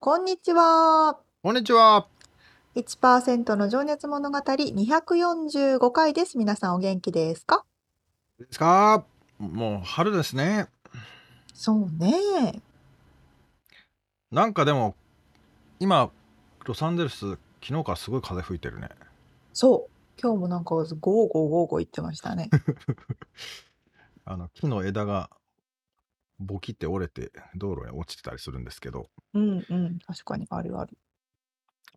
こんにちは。こんにちは。1%の情熱物語245回です。皆さんお元気ですか？ですか？もう春ですね。そうね。なんかでも、今、ロサンゼルス、昨日からすごい風吹いてるね。そう。今日もなんかゴーゴーゴーゴー言ってましたね。あの、木の枝がボキって折れて道路に落ちてたりするんですけど。うんうん。確かにあるある。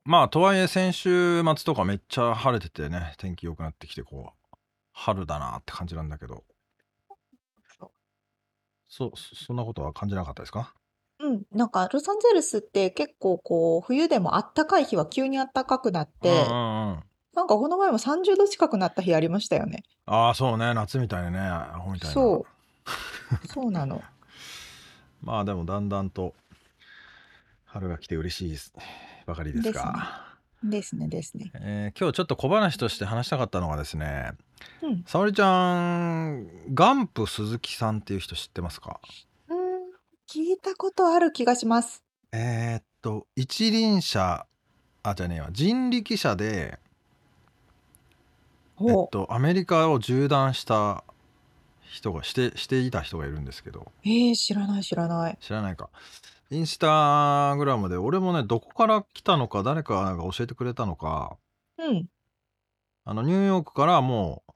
まあ、とはいえ先週末とかめっちゃ晴れててね、天気良くなってきて、こう、春だなって感じなんだけど。そうそ、そんなことは感じなかったですか？うん、なんかロサンゼルスって結構こう冬でもあったかい日は急にあったかくなって、うんうんうん。なんかこの前も30度近くなった日ありましたよね。ああ、そうね、夏みたいにね、アホみたいな。そう。そうなの。まあでもだんだんと春が来て嬉しいですばかりですがですねですね。えー今日ちょっと小話として話したかったのがですねうん。沙織ちゃんガンプ鈴木さんっていう人知ってますか？うん、聞いたことある気がします。えーっと一輪車あじゃねえわ人力車でえっ。とアメリカを縦断した人がしてしていた人がいるんですけどえー、知らない知らない。知らないかインスタグラムで俺もねどこから来たのか誰かが教えてくれたのかうん。あのニューヨークからもう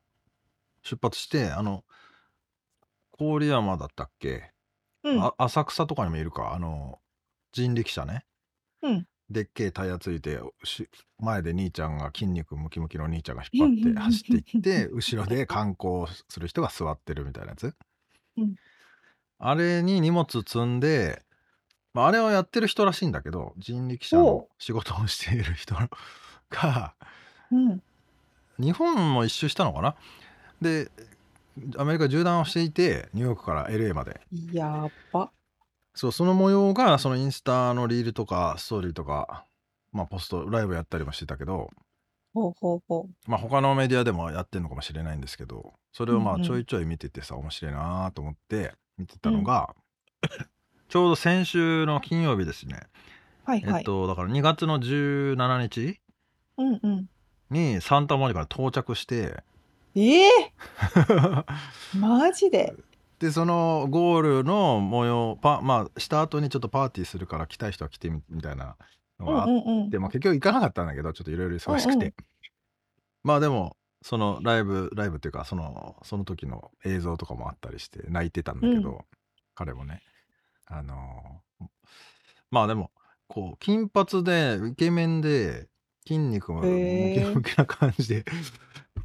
出発してあの郡山だったっけ、うん。あ浅草とかにもいるかあの人力車ねうん。でっけえタイヤついてし前で兄ちゃんが筋肉ムキムキの兄ちゃんが引っ張って走っていって後ろで観光する人が座ってるみたいなやつ、うん。あれに荷物積んで、まあ、あれをやってる人らしいんだけど人力車のほ仕事をしている人がうん。日本も一周したのかな？でアメリカ縦断をしていてニューヨークから LA まで。やば。そうその模様がそのインスタのリールとかストーリーとか、まあ、ポストライブやったりもしてたけど、ほうほうほまあ、他のメディアでもやってるのかもしれないんですけどそれをまうんうんあちょいちょい見ててさ面白いなと思って見てたのが、ちょうど先週の金曜日ですね、う。はいはい。えっとだから2月の17日うんうん。にサンタモニカに到着してええ マジで？でそのゴールの模様パまあした後にちょっとパーティーするから来たい人は来てみみたいなのうんがあっうん。うんて、。まあ、結局行かなかったんだけどちょっといろいろ忙しくて、うんうん。まあでもそのライブライブっていうかそのその時の映像とかもあったりして泣いてたんだけど、う彼もね。あのーまあでもこう金髪でイケメンで筋肉もムキムキな感じで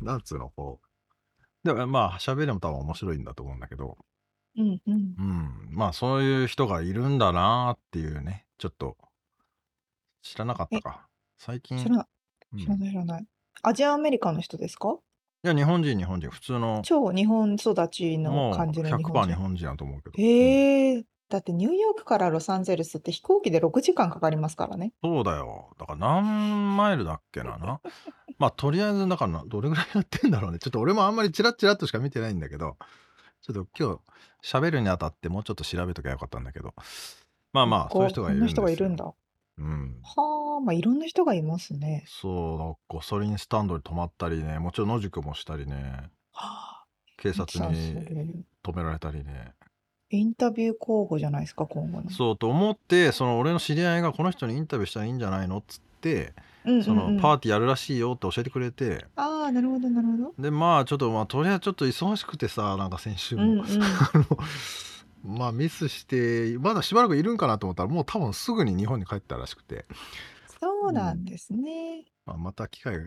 なんつうのこう。でもまあ喋りも多分面白いんだと思うんだけどうんうん。うん、まあそういう人がいるんだなっていうねちょっと知らなかったか最近知らない。うん知らない知らない。アジアアメリカの人ですか？いや日本人日本人普通の超日本育ちのもう感じの日100%本人。日本人だと思うけど、うんへえ。だってニューヨークからロサンゼルスって飛行機で6時間かかりますからね。そうだよだから何マイルだっけなな まあとりあえずだからなどれぐらいやってんだろうねちょっと俺もあんまりチラッチラッとしか見てないんだけどちょっと今日喋るにあたってもうちょっと調べときゃよかったんだけど。まあまあそういう人がいるんですよ。いるんだ。うん。はあ、まあいろんな人がいますね。そうだガソリンスタンドに止まったりね。もちろん野宿もしたりね。はあ、警察にれ。止められたりね。インタビュー候補じゃないですか、今後の。そうと思ってその俺の知り合いがこの人にインタビューしたらいいんじゃないのっつってうんうんうん。そのパーティーやるらしいよって教えてくれて。ああなるほどなるほど。でまあちょっとまあとりあえずちょっと忙しくてさなんか先週も、うんうん まあミスしてまだしばらくいるんかなと思ったらもう多分すぐに日本に帰ったらしくて、そうなんですね、まあ、また機会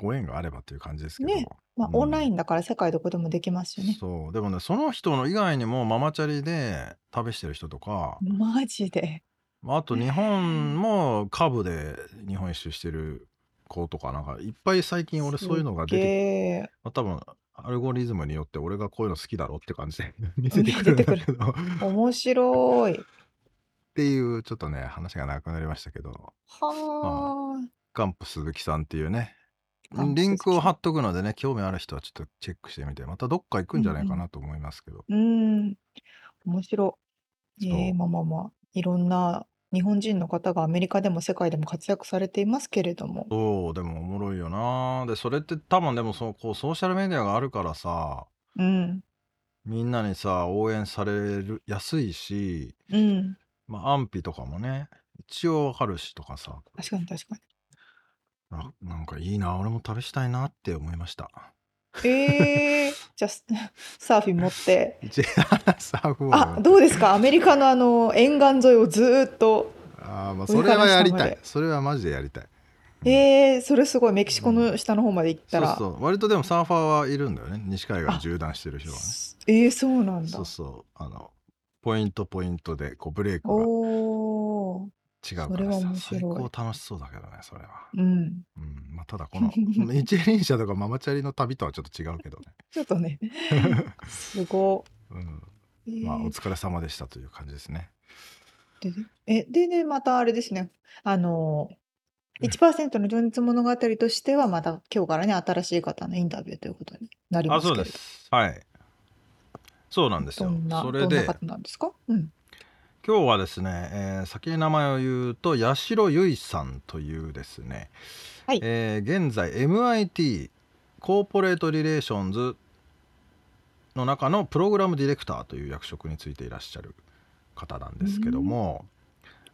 ご縁があればという感じですけど、ね。まあうん。オンラインだから世界どこでもできますしね。そう。でもねその人の以外にもママチャリで旅してる人とか、マジでまああと日本もカブで日本一周してる子とかなんかいっぱい最近俺そういうのが出てすげえまあ、多分アルゴリズムによって俺がこういうの好きだろって感じで 見せてくるんだけど。っ 面白い。ていうちょっとね話がなくなりましたけど。はあガンプ鈴木さんっていうねガンプ鈴木リンクを貼っとくのでね興味ある人はちょっとチェックしてみてまたどっか行くんじゃないかなと思いますけど、うん。面白い。そう。えー、まあまあまあいろんな日本人の方がアメリカでも世界でも活躍されていますけれども。そうでもおもろいよな。でそれって多分でもそうこうソーシャルメディアがあるからさうん。みんなにさ応援されるやすいし、うん。まあ、安否とかもね一応わかるしとかさ。確かに確かななんかいいな俺も旅したいなって思いました。にえー、じゃあス サーフィン持って。一サーフあどうですか？アメリカのあの沿岸沿いをずーっと。あーまあそれはやりたい。それはマジでやりたい。えー、それすごい。メキシコの下の方まで行ったら、そうそう。割とでもサーファーはいるんだよね。西海岸縦断してる人はね。えー、そうなんだ。そうそう。あのポイントポイントでこうブレークが違うかそれはらさ最高楽しそうだけどねそれは、うん。うん。まあ、ただこの一輪車とかママチャリの旅とはちょっと違うけどね、ちょっとね。すごうん。い、まあ、えー。お疲れ様でしたという感じですね。ででえでねまたあれですね。あの1%の情熱物語としてはまた今日からね新しい方のインタビューということになりまあそうすけれど。です。はい。そうなんですよ。どんなそれでどんな方なんですか？うん今日はですね、えー先に名前を言うと八代由衣さんというですね、はい。えー現在 MIT Corporate Relations の中のプログラムディレクターという役職についていらっしゃる方なんですけども、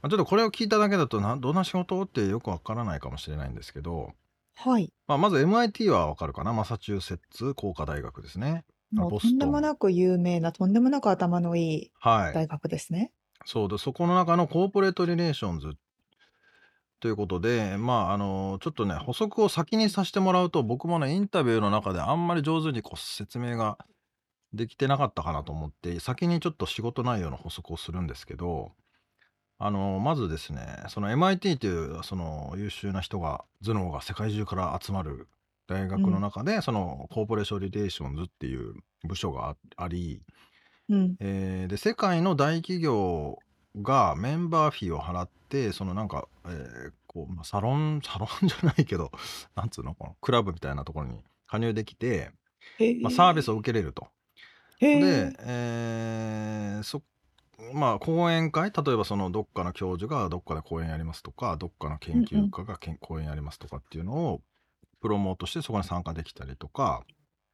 まあちょっとこれを聞いただけだとなどんな仕事ってよくわからないかもしれないんですけど、はい。まあ、まず MIT はわかるかな？マサチューセッツ工科大学ですね。もうとんでもなく有名なとんでもなく頭のいい、大学ですね、そうでそこの中の Corporate Relationsということでまああのちょっとね補足を先にさせてもらうと僕もねインタビューの中であんまり上手にこう説明ができてなかったかなと思って先にちょっと仕事内容の補足をするんですけどあのまずですねその MIT というその優秀な人が頭脳が世界中から集まる大学の中で、そのコーポレーションリレーションズっていう部署がああり、うん。えーで世界の大企業がメンバーフィーを払ってそのなんか、えーこうまあサロン サロンじゃないけどなんつうのこのクラブみたいなところに加入できて、へー。まあ、サービスを受けれると。へー。で、えーそまあ講演会例えばそのどっかの教授がどっかで講演やりますとかどっかの研究家がけん講演やりますとかっていうのをプロモートしてそこに参加できたりとか、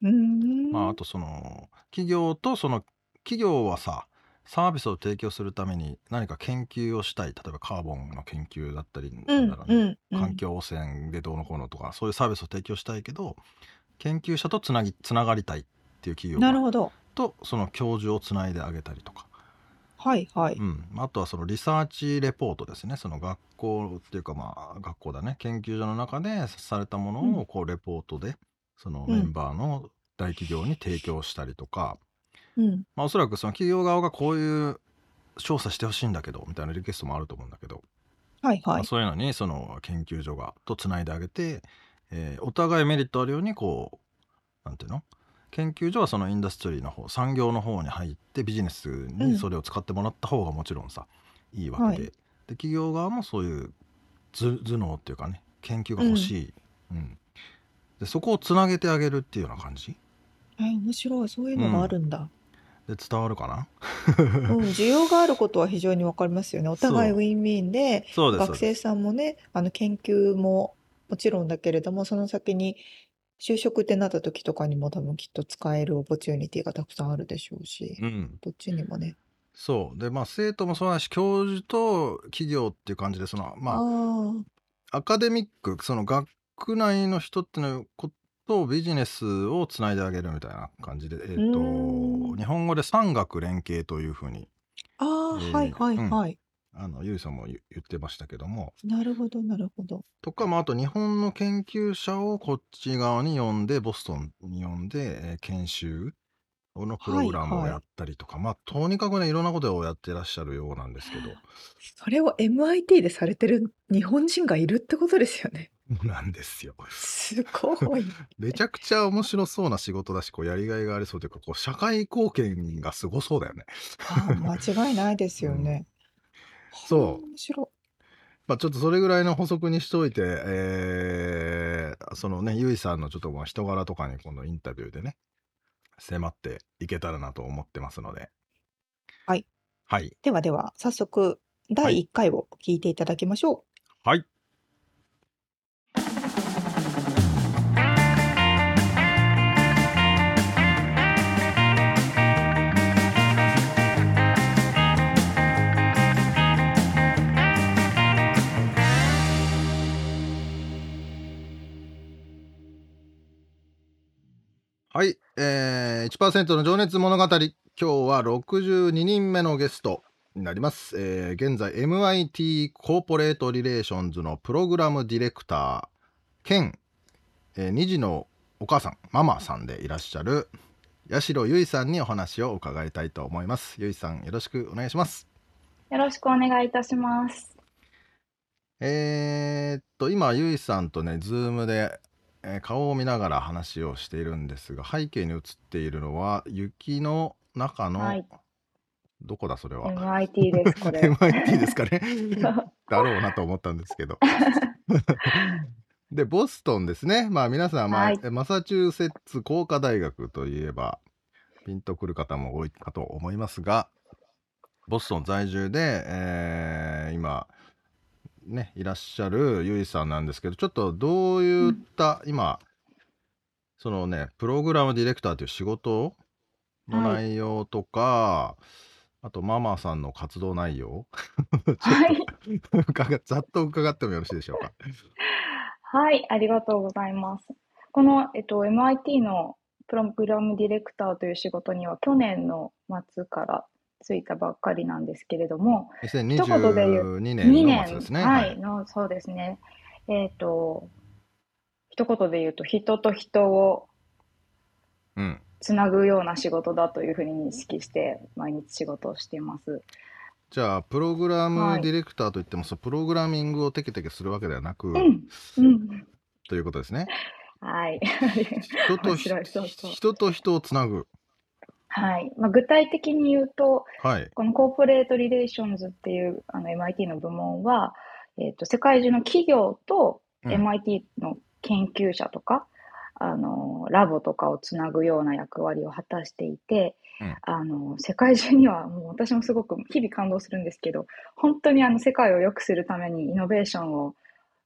うーん。まあ、あとその企業とその企業はさサービスを提供するために何か研究をしたい。例えばカーボンの研究だったり、うんなんだろうね。うんうん。環境汚染でどうのこうのとかそういうサービスを提供したいけど研究者とつなぎつながりたいっていう企業がなるほど。とその教授をつないであげたりとか、はいはい、うん、あとはそのリサーチレポートですね。その学校っていうかまあ学校だね。研究所の中でされたものをこうレポートでそのメンバーの大企業に提供したりとか、うん。まあ、おそらくその企業側がこういう調査してほしいんだけどみたいなリクエストもあると思うんだけど、まあ、はい。はいそういうのにその研究所がとつないであげて、えーお互いメリットあるようにこうなんていうの？研究所はそのインダストリーの方産業の方に入ってビジネスにそれを使ってもらった方がもちろんさ、いいわけで,、はい。で企業側もそういう頭頭脳っていうかね研究が欲しい、うん。でそこをつなげてあげるっていうような感じ。え面白い。そういうのがあるんだ、で伝わるかな？うん需要があることは非常にわかりますよね。お互いウィンウィンでそうですそう学です生さんもねあの研究ももちろんだけれどもその先に就職ってなった時とかにも多分きっと使えるオポチュニティがたくさんあるでしょうし、うん。どっちにもね。そう。でまあ生徒もそうだし教授と企業っていう感じでそのまああアカデミックその学内の人ってのことをビジネスをつないであげるみたいな感じで、えー、と日本語で産学連携というふうに、ああ、えーはいはいうんはい。あのゆいさんも言言ってましたけどもなるほどなるほど。とか、まあ、あと日本の研究者をこっち側に呼んでボストンに呼んで、えー研修のプログラムはいはいをやったりとか、まあとにかくねいろんなことをやってらっしゃるようなんですけどそれを MIT でされてる日本人がいるってことですよね。なんですよ。すごい。めちゃくちゃ面白そうな仕事だしこうやりがいがありそうというかこう社会貢献がすごそうだよね。ああ間違いないですよね。そうはあ面白まあ、ちょっとそれぐらいの補足にしといて、えーそのねゆいさんのちょっとまあ人柄とかにこのインタビューでね迫っていけたらなと思ってますのではいはいではでは早速第1回を聞いていただきましょう。はいはい、えー、1%の情熱物語。今日は62人目のゲストになります、えー現在 MIT Corporate Relations のプログラムディレクター兼、えー、2児のお母さんママさんでいらっしゃる八代ゆいさんにお話を伺いたいと思います。ゆいさんよろしくお願いします。よろしくお願いいたします。えーっと今ゆいさんとね Zoom で、えー顔を見ながら話をしているんですが背景に映っているのは雪の中の、はい。どこだそれは？MIT です、これ。MIT ですかね？だろうなと思ったんですけど。でボストンですね。まあ皆さん、まあはい。マサチューセッツ工科大学といえばピンとくる方も多いかと思いますがボストン在住で、えー今ねいらっしゃるゆいさんなんですけどちょっとどういった、今そのねプログラムディレクターという仕事のはい内容とか、あとママさんの活動内容はい。伺ざっと伺ってもよろしいでしょうか？はい、ありがとうございます。この、えっと、MIT のプログラムディレクターという仕事には去年の末からついたばっかりなんですけれども、一言で言2022う年2の末ですね。はい、の、そうですね。えっと、一言で言うと、人と人をうん。つなぐような仕事だというふうに認識して、毎日仕事をしています。じゃあ、プログラムはいディレクターといっても、そのプログラミングをテケテケするわけではなく、うん、うん。ということですね。はい。人と人と人をつなぐ。はい。まあ、具体的に言うと、はい。このコーポレートリレーションズっていうあの MIT の部門は、えっと、世界中の企業とうん MIT の研究者とか、あの、ラボとかをつなぐような役割を果たしていて、うんあの、世界中にはもう私もすごく日々感動するんですけど、本当にあの世界を良くするためにイノベーションを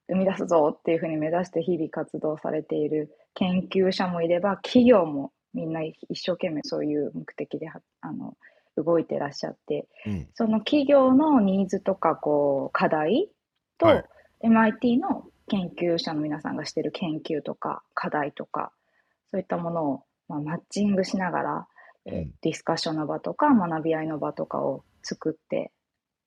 生み出すぞっていうふうに目指して日々活動されている研究者もいれば、企業もみんな一生懸命そういう目的ではあの動いてらっしゃって、うん。その企業のニーズとかこう課題と、はい。MIT の研究者の皆さんがしている研究とか課題とかそういったものを、まあ、マッチングしながら、えーうん。ディスカッションの場とか学び合いの場とかを作って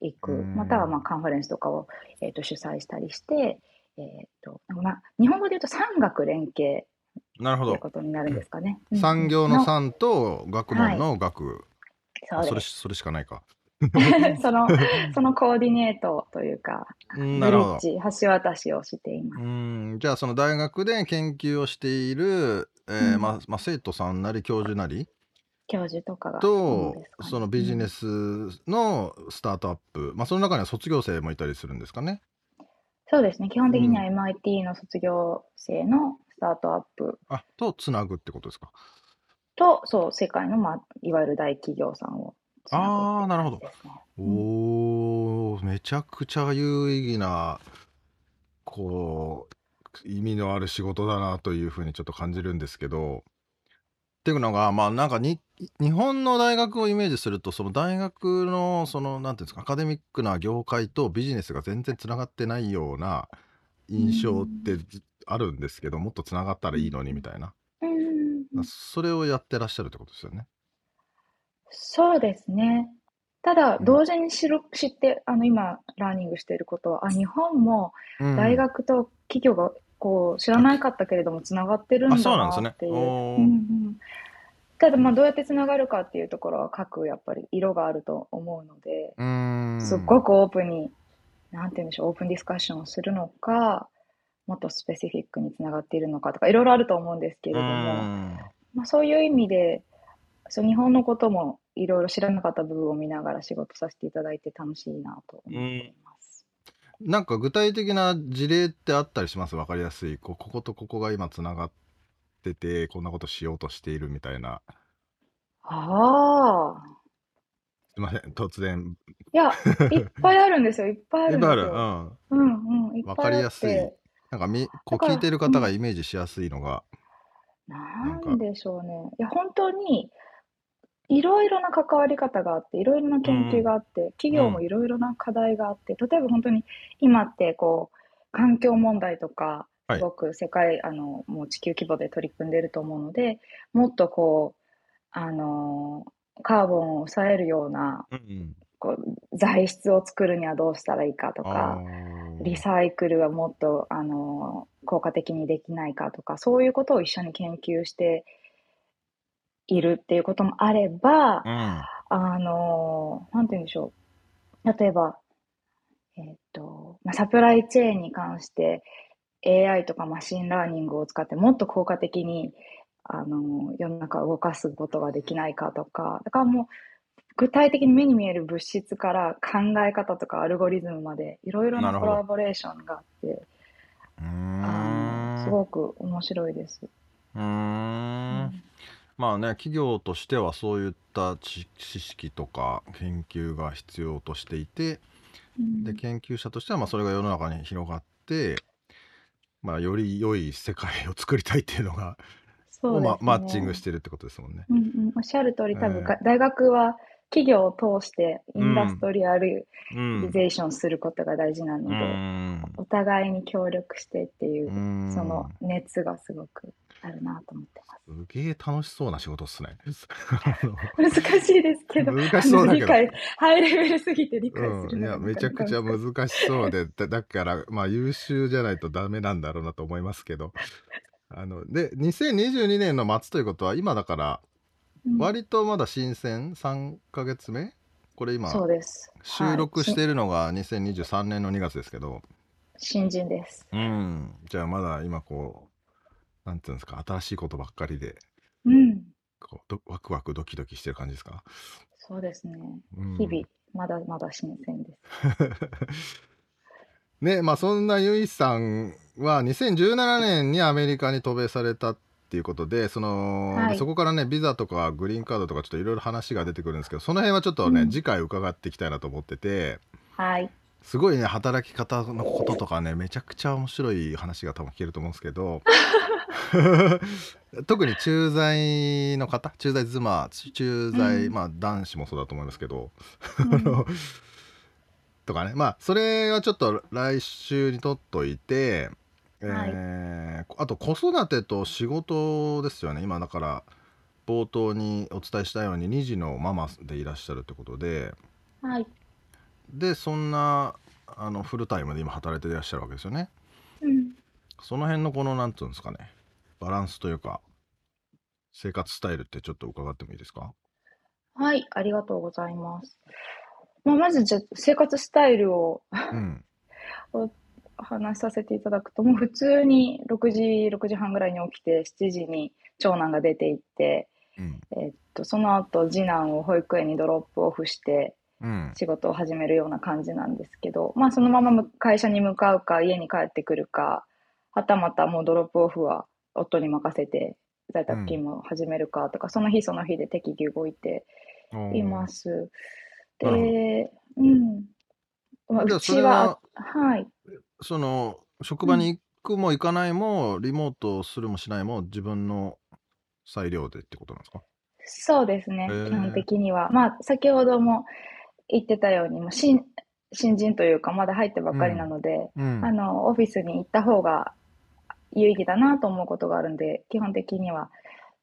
いくうん。またはまあカンファレンスとかを、えー、と主催したりして、えーとまあ、日本語で言うと産学連携なるほど。ということになるんですかね。うん産業の産と学問の学。そうですそれしそれしかないか。そのそのコーディネートというかうんなるほど橋渡しをしています。うんじゃあその大学で研究をしている、えーうんまあまあ、生徒さんなり教授なり教授とかがとねそのビジネスのスタートアップ、まあ、その中には卒業生もいたりするんですかね。そうですね基本的には MIT の卒業生のスタートアップ。あとつなぐってことですか？とそう世界の、まあ、いわゆる大企業さんをつなぐあーなるほど。おーめちゃくちゃ有意義なこう意味のある仕事だなというふうにちょっと感じるんですけど。っていうのがまあなんかに日本の大学をイメージするとその大学のそのなんていうんですかアカデミックな業界とビジネスが全然つながってないような印象ってずあるんですけど、もっとつながったらいいのにみたいな。うんそれをやってらっしゃるってことですよね。そうですね。ただ、うん同時に知る知って、あの、今、ラーニングしていることは、あ、日本もうん大学と企業が、こう、知らなかったけれども、つながってるんあ、だなんですねなっ。ていう。んうんただ、まあ、どうやってつながるかっていうところは、各、やっぱり、色があると思うので。すっごくオープンに、なんて言うんでしょう、オープンディスカッションをするのか、もっとスペシフィックにつながっているのかとか、いろいろあると思うんですけれども、うんまあ、そういう意味で、そう日本のこともいろいろ知らなかった部分を見ながら仕事させていただいて楽しいなと思っています。なんか具体的な事例ってあったりします？わかりやすい。ここことここが今つながってて、こんなことしようとしているみたいな。ああ、すいません、突然。いや、いっぱいあるんですよ。いっぱいあ いっぱいある。るんですよ。うん。うんうん、いっぱいあってわかりやすい。なんかみ、こう聞いてる方がイメージしやすいのが。なんでしょうね。いや、本当に、いろいろな関わり方があって、いろいろな研究があって、企業もいろいろな課題があって、例えば本当に今ってこう、環境問題とか、はいすごく世界、あの、もう地球規模で取り組んでいると思うので、もっとこう、あの、カーボンを抑えるような、うん。こう、材質を作るにはどうしたらいいかとか、リサイクルはもっと、あの、効果的にできないかとか、そういうことを一緒に研究しているっていうこともあれば、うん。あの、なんて言うんでしょう。例えば、えっと、まあ、サプライチェーンに関して AI とか machine learning を使ってもっと効果的に、あの、世の中を動かすことができないかとか、だからもう、具体的に目に見える物質から考え方とかアルゴリズムまでいろいろなコラボレーションがあって、すん。ごく面白いです。うーん。まあね、企業としてはそういった知知識とか研究が必要としていて、うんで研究者としてはまあそれが世の中に広がって、まあ、より良い世界を作りたいっていうのがを、そうですま、マッチングねしてるってことですもんね。うんうん、おっしゃる通り、多分、ええが大学は企業を通してインダストリアルうん。リゼーションすることが大事なのうで、ん。お互いに協力してっていうう、んその熱がすごくあるなと思ってます。すげえ楽しそうな仕事っすね。難しいですけど、難しそうだけどハイレベルすぎて理解すうん、いやめちゃくちゃ難しそうでだだからまあ優秀じゃないとダメなんだろうなと思いますけどあので2022年の末ということは今だからうん割とまだ新鮮？3ヶ月目？これ今そうです。収録しはいているのが2023年の2月ですけど、新人です。うんじゃあまだ今こうなんていうんですか？新しいことばっかりでうん。こうどワクワクドキドキしてる感じですか、そうですね。うん日々、まだまだ新鮮です。ねまあそんなゆいさんは2017年にアメリカに渡米されたっていうことでその、はい。でそこからねビザとかグリーンカードとかちょっといろいろ話が出てくるんですけどその辺はちょっとね、うん。次回伺っていきたいなと思っててはい。すごいね働き方のこととかねめちゃくちゃ面白い話が多分聞けると思うんですけど 特に駐在の方駐在妻駐在、うん。まあ男子もそうだと思いますけど、うん。とかねまあそれはちょっと来週にとっといて、えーあと子育てと仕事ですよね今だから冒頭にお伝えしたように2児のママでいらっしゃるってことではい。でそんなあのフルタイムで今働いていらっしゃるわけですよね。うん。その辺のこのなんていうんですかねバランスというか生活スタイルってちょっと伺ってもいいですか？はい、ありがとうございます。まあ、まずじゃあ生活スタイルをうんお 話しさせていただくと、もう普通に6時、6時半ぐらいに起きて、7時に長男が出て行って、うんえっと、その後次男を保育園にドロップオフしてうん仕事を始めるような感じなんですけど、まあそのままむ会社に向かうか、家に帰ってくるか、はたまたもうドロップオフは夫に任せて在宅勤務を始めるかとか、その日その日で適宜動いています。で、うん。まあ、うちははい。その職場に行くも行かないも、リモートするもしないも自分の裁量でってことなんですか？そうですねへー。基本的には。まあ、先ほども言ってたように、もうしん新人というか、まだ入ってばっかりなので、うんあの、オフィスに行った方が有意義だなと思うことがあるんで、基本的には、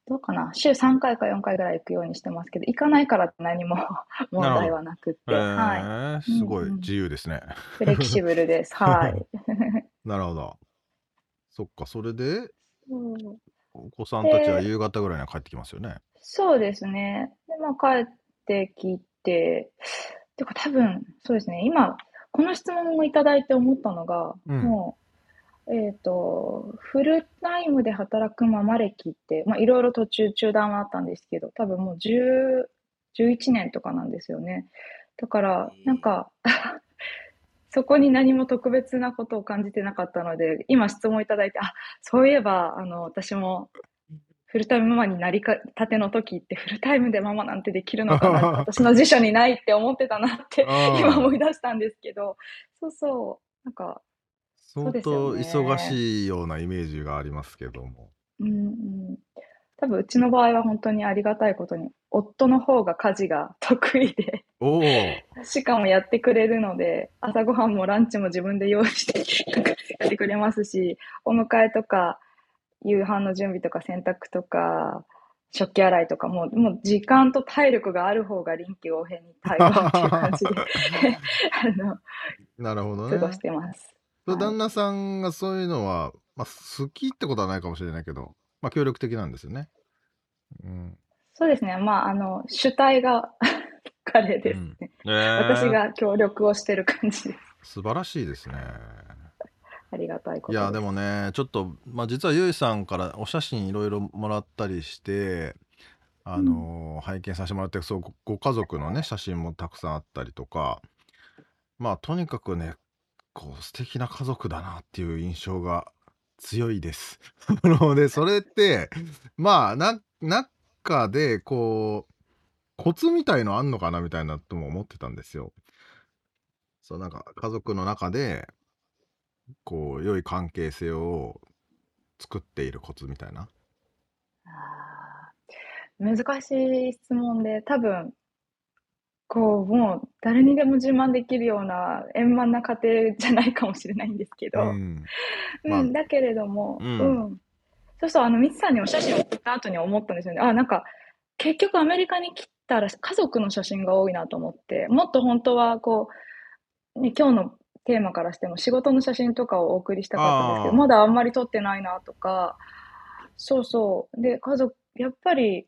どうかな、週3回か4回ぐらい行くようにしてますけど、行かないから何も 問題はなくって、えはい。ー、すごい自由ですね。フレキシブルです。はい。なるほど。そっか、それで、そうお子さんたちは夕方ぐらいには帰ってきますよね。そうですね。で、まあ、帰ってきて、てか多分、そうですね。今、この質問をいただいて思ったのが、うんもう、えっと、フルタイムで働くママ歴って、まあ、いろいろ途中中断はあったんですけど、多分もう10、11年とかなんですよね。だから、なんか、そこに何も特別なことを感じてなかったので、今質問いただいて、あ、そういえば、あの、私も、フルタイムママになりかたての時ってフルタイムでママなんてできるのかな 私の辞書にないって思ってたなって今思い出したんですけどそうそう。なんかそう相ですよ当ね忙しいようなイメージがありますけども。うんうん多分うちの場合は本当にありがたいことに夫の方が家事が得意でおお、しかもやってくれるので朝ごはんもランチも自分で用意してなんかやってくれますしお迎えとか夕飯の準備とか洗濯とか食器洗いとかももう時間と体力がある方が臨機応変に対応っていう感じで あのなるほどね過。ごしてます。はい旦那さんがそういうのは、まあ、好きってことはないかもしれないけど、まあ、協力的なんですよね。うん。そうですね。まあ、あの、主体が 彼ですね。うんえー私が協力をしてる感じです。素晴らしいですね。ありがたいことい。やでもねちょっと、まあ、実はゆいさんからお写真いろいろもらったりしてあのー拝見させてもらってそうごご家族のね写真もたくさんあったりとかまあとにかくねこう素敵な家族だなっていう印象が強いです。なのでそれってまあな中でこうコツみたいのあんのかなみたいなとも思ってたんですよ。そうなんか家族の中でこう良い関係性を作っているコツみたいな。難しい質問で、多分、こう、もう誰にでも自慢できるような円満な家庭じゃないかもしれないんですけど、うん、だけれども、ううんん。そうそう、あの、ミツさんにお写真を送った後に思ったんですよね。あ、なんか、結局アメリカに来たら家族の写真が多いなと思って、もっと本当はこう、ね、今日のテーマからしても仕事の写真とかをお送りしたかったんですけど、まだあんまり撮ってないなとか、そうそう。で、家族、やっぱり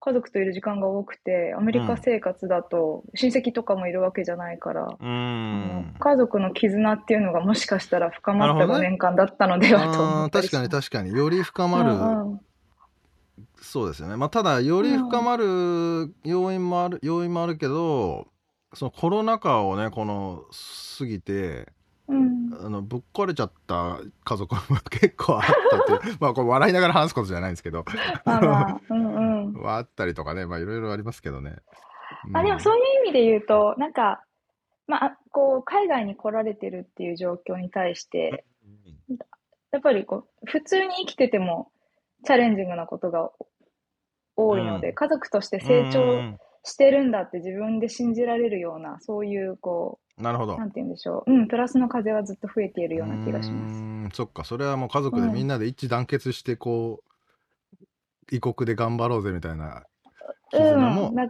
家族といる時間が多くて、アメリカ生活だと親戚とかもいるわけじゃないから、うあのん。家族の絆っていうのがもしかしたら深まった5なるほどね年間だったのではと思あーったり確かにします。確かにより深まる、うんうんそうですよね。まあただより深まる要因もある要因もあるけど、そのコロナ禍をねこの過ぎてうん。あのぶっ壊れちゃった家族も結構あったっていう まあこれ笑いながら話すことじゃないんですけど、まあまあ、うんうん。はあったりとかねまあいろいろありますけどね。あ、でもそういう意味で言うと、なんか、まあ、こう、海外に来られてるっていう状況に対して、やっぱりこう、普通に生きててもチャレンジングなことが多いので、うん。家族として成長してるんだって自分で信じられるような、そういう、こうんなるほどう、。なんて言うんでしょう。うん、プラスの風はずっと増えているような気がします。うーんそっかそれはもう家族でみんなで一致団結してこう、異国で頑張ろうぜみたいな絆も、うん、な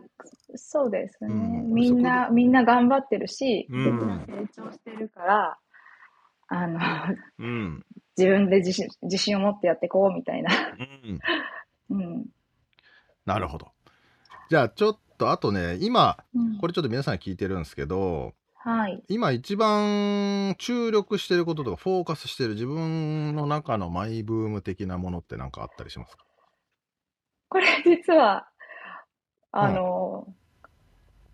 そうですね。うんみんな、みんな頑張ってるし、成長してるから、あの、うん自分で自信自信を持ってやっていこうみたいな。うん、うん。なるほどじゃあちょっとあとね今うんこれちょっと皆さんに聞いてるんですけどはい。今一番注力してることとかフォーカスしてる自分の中のマイブーム的なものって何かあったりしますか？これ実は、あの、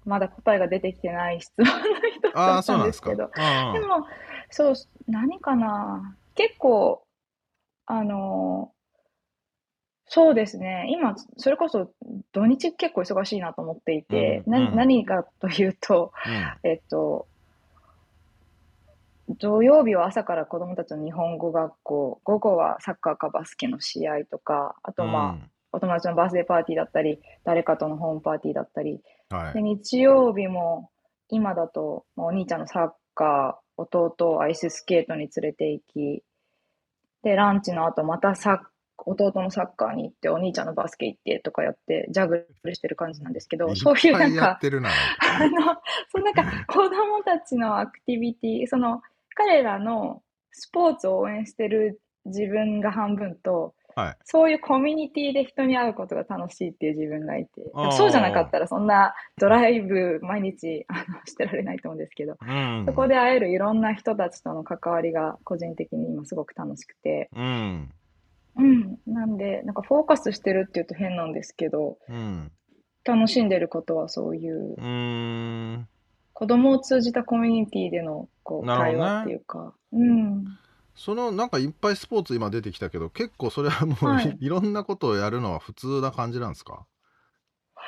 まだ答えが出てきてない質問の一つなんですけど、あでも、そう、何かな。結構、あの、そうですね。今、それこそ土日結構忙しいなと思っていて、なうん。うん。何かというと、あえっと、土曜日は朝から子供たちの日本語学校、午後はサッカーかバスケの試合とか、あとうん。まあ、お友達のバースデーパーティーだったり、誰かとのホームパーティーだったり、うんはい。で、日曜日も今だと、まあお兄ちゃんのサッカー、弟をアイススケートに連れて行き、で、ランチの後またサッ弟のサッカーに行って、お兄ちゃんのバスケ行ってとかやって、ジャグルしてる感じなんですけど、そういうないんか。あの、そうなんか子供たちのアクティビティ、その彼らのスポーツを応援してる自分が半分と、はい。そういうコミュニティで人に会うことが楽しいっていう自分がいて、そうじゃなかったらそんなドライブ毎日あのしてられないと思うんですけど、うん。そこで会えるいろんな人たちとの関わりが個人的に今すごく楽しくて、うん。うん、なんで、なんかフォーカスしてるっていうと変なんですけど、うん。楽しんでることはそういううーん。子供を通じたコミュニティでのこうなるほどね対話っていうか、うん、そのなんかいっぱいスポーツ今出てきたけど結構それはもう、はい い、ろんなことをやるのは普通な感じなんですか？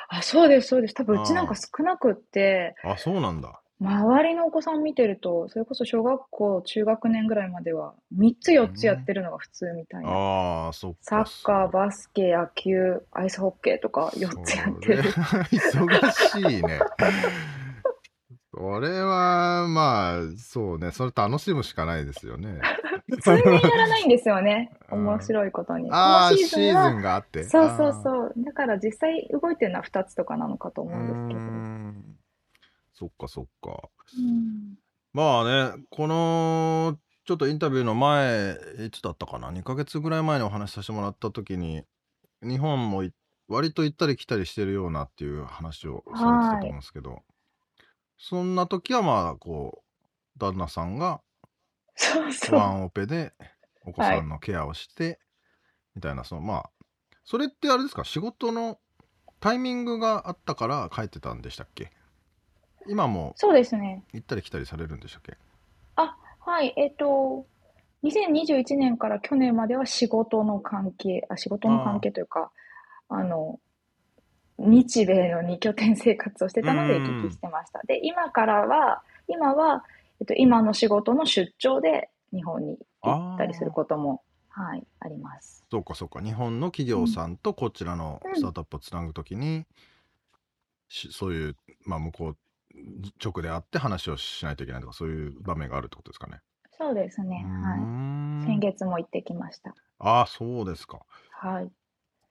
あ、そうです、そうです。多分うちなんか少なくって、あそうなんだ周りのお子さん見てると、それこそ小学校、中学年ぐらいまでは、3つ4つやってるのが普通みたいな。ああそっかサッカー、バスケ、野球、アイスホッケーとか4つやってる。忙しいねそれはまあそうねそれ楽しむしかないですよね通年やらないんですよね。うん面白いことに。ああシーズンがあってそうそううそう。だから実際動いてるのは2つとかなのかと思うんですけど。んそっかそっか。うん。まあねこのちょっとインタビューの前いつだったかな？2ヶ月ぐらい前にお話しさせてもらった時に日本もい割と行ったり来たりしてるようなっていう話をされてたと思うんですけど、そんな時はまあこう旦那さんがそうそう。ワンオペでお子さんのケアをして、みたいなそのまあそれってあれですか？仕事のタイミングがあったから帰ってたんでしたっけ？今もそうですね。行ったり来たりされるんでしたっけ？はい、えっと、2021年から去年までは仕事の関係、あ、仕事の関係というか、あの、日米の二拠点生活をしてたのでうん行き来してました。で、今からは、今は、えっと、今の仕事の出張で日本に行ったりすることも、はい、あります。そうかそうか日本の企業さんとこちらのスタートアップをつなぐときに、しそういう、まあ、向こう直で会って話をしないといけないとかそういう場面があるってことですかね。そうですね、うーはい。ん先月も行ってきました。ああそうですか。はい。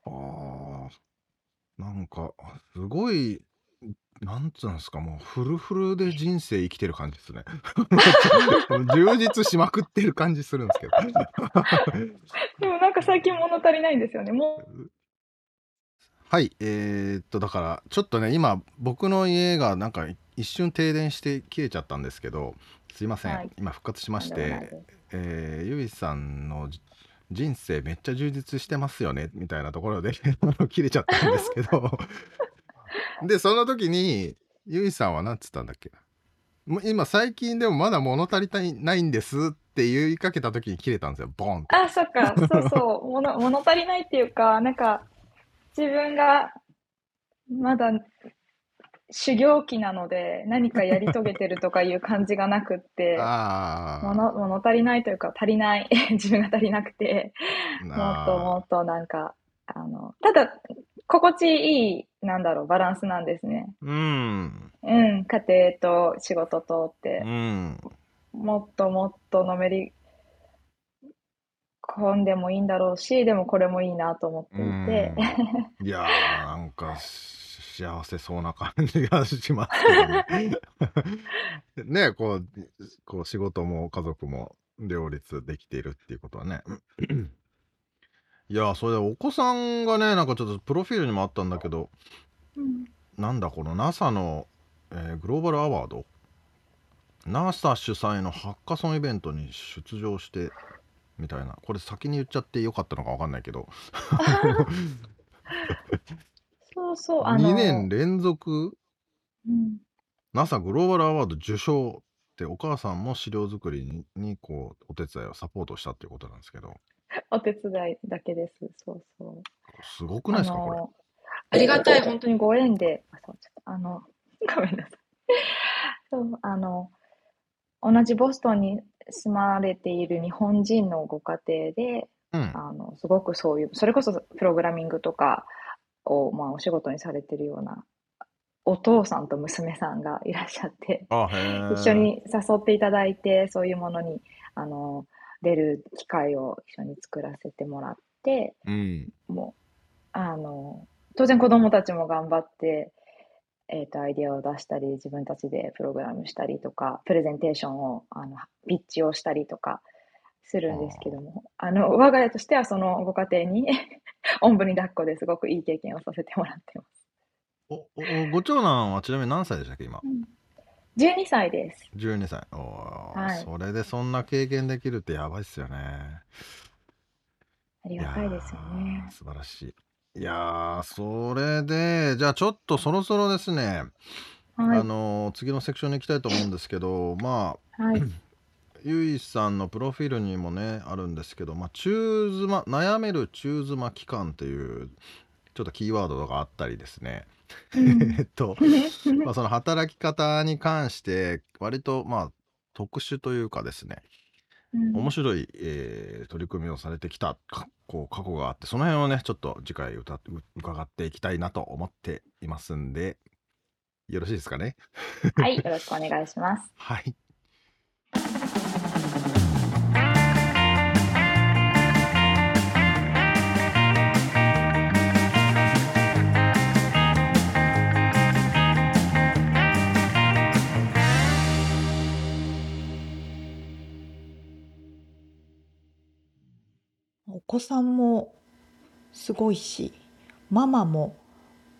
ああなんかすごいなんつうんですかもうフルフルで人生生きてる感じですね。充実しまくってる感じするんですけど。でもなんか最近物足りないんですよね。もう、はい、えーっと、だから、ちょっとね、今、僕の家がなんか一瞬停電して切れちゃったんですけど、すいません、はい。今復活しまして、えーゆいさんのじ人生めっちゃ充実してますよね、みたいなところで 切れちゃったんですけど、で、その時に、ゆいさんは何つったんだっけ？今、最近でもまだ物足りたいないんですって言いかけた時に切れたんですよ、ボンって。あ、そっか、そうそう、物、物足りないっていうか、なんか、自分が、まだ、修行期なので、何かやり遂げてるとかいう感じがなくって、物、物足りないというか、足りない、自分が足りなくて、もっともあっとなんか、あの、ただ、心地いい、なんだろう、バランスなんですね。ーうん、うん、家庭と仕事とってう。ん。もっともっとのめり込んでもいいんだろうし、でもこれもいいなと思っていて、いやーなんかし幸せそうな感じがします ね。ねこうこう仕事も家族も両立できているっていうことはね。いやそれでお子さんがねなんかちょっとプロフィールにもあったんだけどうんなんだこの NASA の、えーグローバルアワード NASA 主催のハッカソンイベントに出場してみたいなこれ先に言っちゃってよかったのか分かんないけど そうそう、あの、2年連続？うん、NASA グローバルアワード受賞ってお母さんも資料作りににこうお手伝いをサポートしたっていうことなんですけど お手伝いだけです。そうそう。すごくないですかこれ。の、ありがたい、本当にご縁で、あ、そう、ちょっと、あの、ごめんなさい。そう、あの、同じボストンに住まれている日本人のご家庭で、うんあの、すごくそういう、それこそプログラミングとかを、まあ、お仕事にされてるようなお父さんと娘さんがいらっしゃって。一緒に誘っていただいて、そういうものに、あの、出る機会を一緒に作らせてもらって、うん。もう、あの、当然子供たちも頑張って、えっと、アイデアを出したり、自分たちでプログラムしたりとか、プレゼンテーションを、あの、ピッチをしたりとかするんですけども、あの、我が家としてはそのご家庭に、おんぶに抱っこですごくいい経験をさせてもらってます。おおご長男はちなみに何歳でしたっけ今？12歳です。12歳おー、はいそれでそんな経験できるってやばいっすよねありがたいですよねー。素晴らしいいやーそれでじゃあちょっとそろそろですね、はいあ。のー次のセクションに行きたいと思うんですけどまあはい。ゆいさんのプロフィールにもねあるんですけど、まあ、中妻悩める中妻期間っていうちょっとキーワードがあったりですね えっと、まあ、その働き方に関して割とまあ特殊というかですね面白い、えー取り組みをされてきたかこう過去があってその辺をねちょっと次回歌う伺っていきたいなと思っていますんでよろしいですかね？はい。よろしくお願いします。はい子さんもすごいしママも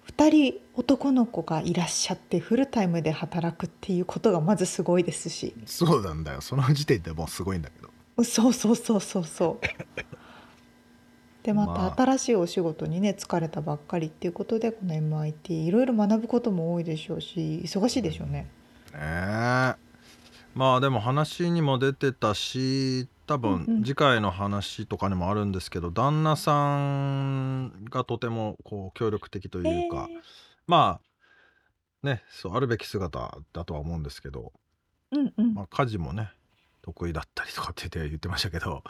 2人男の子がいらっしゃってフルタイムで働くっていうことがまずすごいですし。そうなんだよ。その時点でもうすごいんだけど。そうそうそうそうそう。でままあ。た新しいお仕事にね疲れたばっかりっていうことでこの MIT いろいろ学ぶことも多いでしょうし忙しいでしょうね。ねえ。まあでも話にも出てたし多分次回の話とかにもあるんですけど、旦那さんがとてもこう協力的というか、へー。まあねそうあるべき姿だとは思うんですけど、うんうん。まあ、家事もね得意だったりとかって言ってましたけど、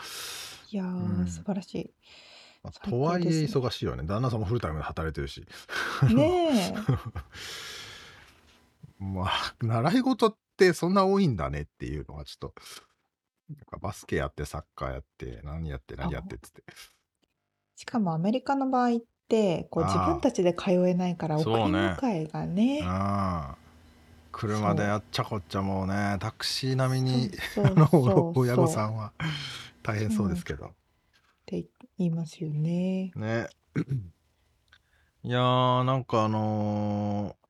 いやー、うん。素晴らしまあ最とはいえ忙しいよね。旦那さんもフルタイムで働いてるし。い。ね まあ習い事ってそんな多いんだねっていうのはちょっとなんかバスケやってサッカーやって何やって何やってっつって。え。しかもアメリカの場合ってこうあー自分たちで通えないから送りそうね。迎えがね。ああ。車であっちゃこっちゃもうねタクシー並みにそう あのそうそう親御さっんは 大変そうですけど、て言いますよね。ね。いやーなんかあのー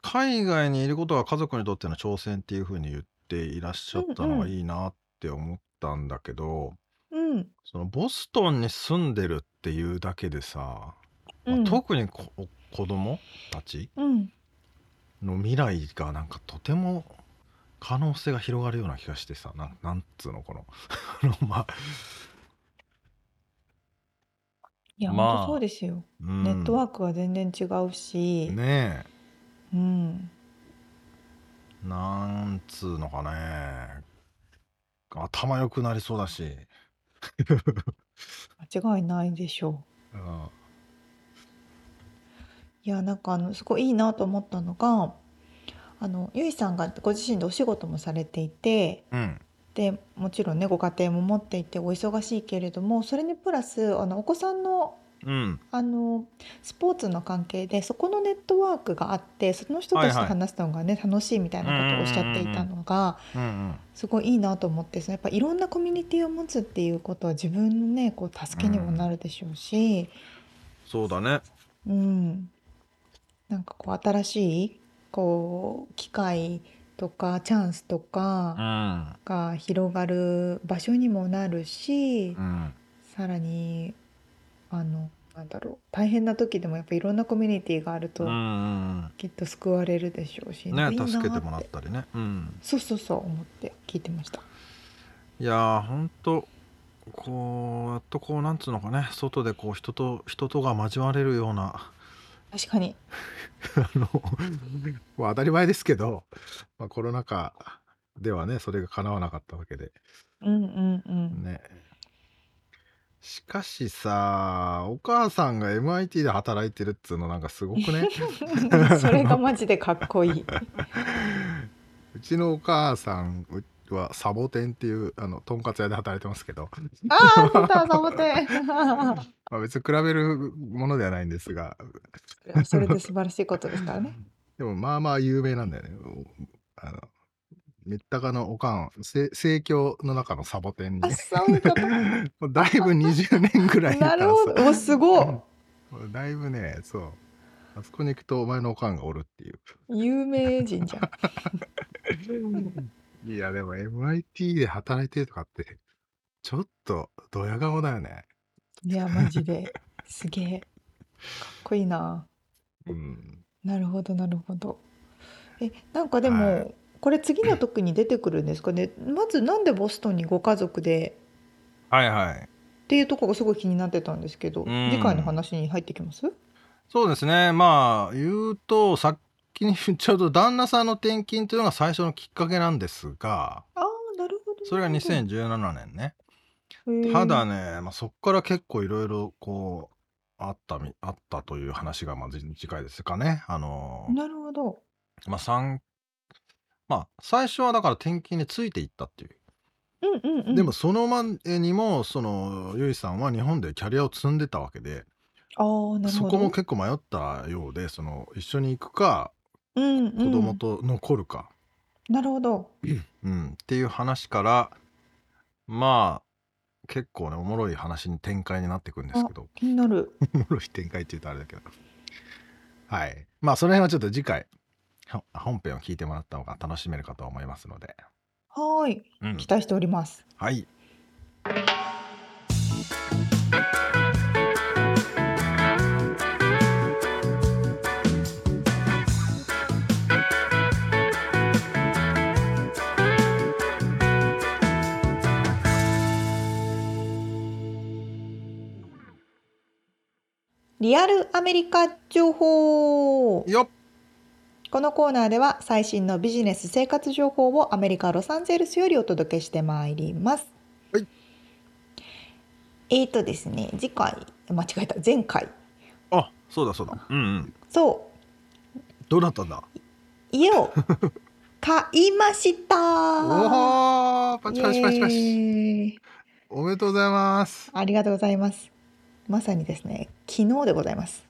海外にいることが家族にとっての挑戦っていう風に言っていらっしゃったのうんうんがいいなって思ったんだけど、うん。そのボストンに住んでるっていうだけでさ、まあうん特にこ子供たちうん。の未来がなんかとても可能性が広がるような気がしてさなんなんつうのこの まあ、いや、まあ本当そうですよ。うん、ネットワークは全然違うし、ねうん。えなんつうのかね。頭良くなりそうだし、間違いないでしょう。うん。いや、なんかあの、すごいいいなと思ったのが、あの、ゆいさんがご自身でお仕事もされていて、うん。で、もちろんね、ご家庭も持っていてお忙しいけれども、それにプラス、あの、お子さんの、うん。あの、スポーツの関係で、そこのネットワークがあって、その人たちとはいはい話すのがね、楽しいみたいなことをおっしゃっていたのが、うんうんすごいいいなと思って、そのやっぱいろんなコミュニティを持つっていうことは自分のね、こう助けにもなるでしょうし、そうだね。うん、なんかこう新しいこう機会とかチャンスとうかん。が広がる場所にもなるし、うん。さらにあのなんだろう大変な時でもやっぱいろんなコミュニティがあるときっと救われるでしょうし、ね助けてもらったりね。うん。そうそうそう思って聞いてました。いやーほんとこうやっとこうなんつうのかね外でこう人と人とが交われるような確かに。あのまあ当たり前ですけど、まあ、コロナ禍ではねそれが叶わなかったわけで。うんうんうん。ねしかしさ、お母さんが MIT で働いてるっつうのなんかすごくね？それがマジでかっこいい。うちのお母さんはサボテンっていうあのとんかつ屋で働いてますけど、ああ、出た、サボテン。まあ、別に比べるものではないんですが、それで素晴らしいことですからね。でもまあまあ有名なんだよね。あの三鷹のおかん、せ盛況の中のサボテンにあ、。そういうこと。もうだいぶ20年ぐらいなるほど。お、すごい。だいぶね、そう。あそこに行くとお前のおかんがおるっていう。有名人じゃん。いや、でも MIT で働いてるとかって、ちょっとドヤ顔だよね。いや、マジで。すげえ。かっこいいな。うん。なるほど、なるほど。え、なんかでも、はいこれ次の時に出てくるんですかね。まずなんでボストンにご家族ではいはい。っていうところがすごい気になってたんですけど、うん次回の話に入ってきます？そうですね。まあ、言うと、さっきに言っちゃうと、旦那さんの転勤というのが最初のきっかけなんですが、ああ、なるほど。それがなるほど2017年ね。ただね、まあ、そこから結構いろいろこう、あったみ、あったという話が、まあ、次次回ですかね。あの、なるほど。まあ、三まあ、最初はだから転勤についていったっていう。うんうんうん。でも、その前にも、その、ゆいさんは日本でキャリアを積んでたわけで、ああ、なるほど。そこも結構迷ったようで、その、一緒に行くか、うんうん、子供と残るか、なるほど。うん、っていう話から、まあ、結構ね、おもろい話に展開になっていくんですけど、気になる。おもろい展開って言うとあれだけど。はい。まあ、その辺はちょっと次回、ほ本編を聞いてもらった方が楽しめるかと思いますので。はーい。うん期。待しております。はい。リアルアメリカ情報よっこのコーナーでは最新のビジネス生活情報をアメリカ・ロサンゼルスよりお届けしてまいります。はいえーとですね、次回、間違えた、前回。あ、そうだそうだ。うんうん。そう、どうなったんだ？家を買いましたおおパチパチパチパチ。おめでとうございます。ありがとうございます。まさにですね、昨日でございます。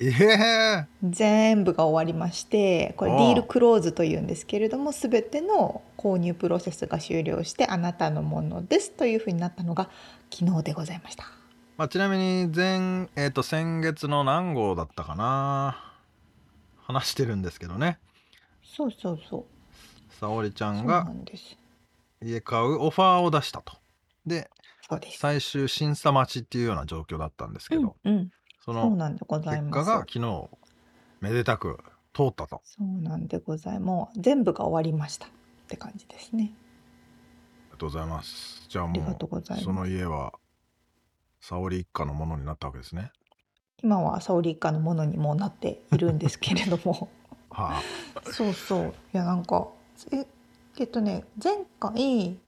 ええ全部が終わりましてこれディールクローズというんですけれども全ての購入プロセスが終了してあなたのものですというふうになったのが昨日でございました。まあ、ちなみに前、えっ、と、先月の何号だったかな。話してるんですけどね。そうそうそう。沙織ちゃんが家買うオファーを出したと。で、最終審査待ちっていうような状況だったんですけど、うんうんそうなんでござい結ます。果が昨日めでたく通ったと。そうなんでございもう全部が終わりましたって感じですね。ありがとうございます。じゃあありがもとうございます。うその家は沙織一家のものになったわけですね。今はサオリ一家のものにもなっているんですけれども。はそうそう。いやなんかええっとね前回